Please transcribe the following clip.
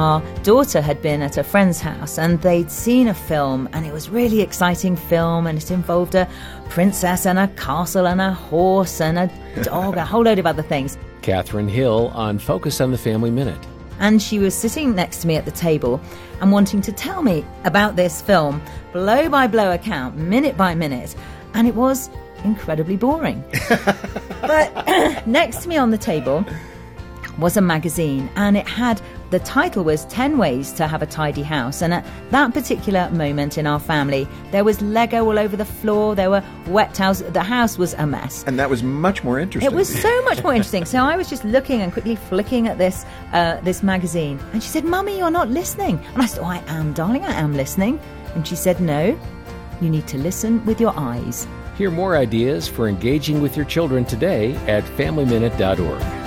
our daughter had been at a friend's house and they'd seen a film, and it was really exciting film, and it involved a princess and a castle and a horse and a dog, a whole load of other things. Katharine Hill on Focus on the Family Minute. And she was sitting next to me at the table and wanting to tell me about this film, blow by blow account, minute by minute. And it was incredibly boring. but next to me on the table was a magazine and it had the title was 10 ways to have a tidy house and at that particular moment in our family there was lego all over the floor there were wet towels the house was a mess. And that was much more interesting. it was so much more interesting. So i was just looking and quickly flicking at this uh, this magazine and she said mummy you're not listening. And i said oh i am darling i am listening. And she said no you need to listen with your eyes. Hear more ideas for engaging with your children today at FamilyMinute.org.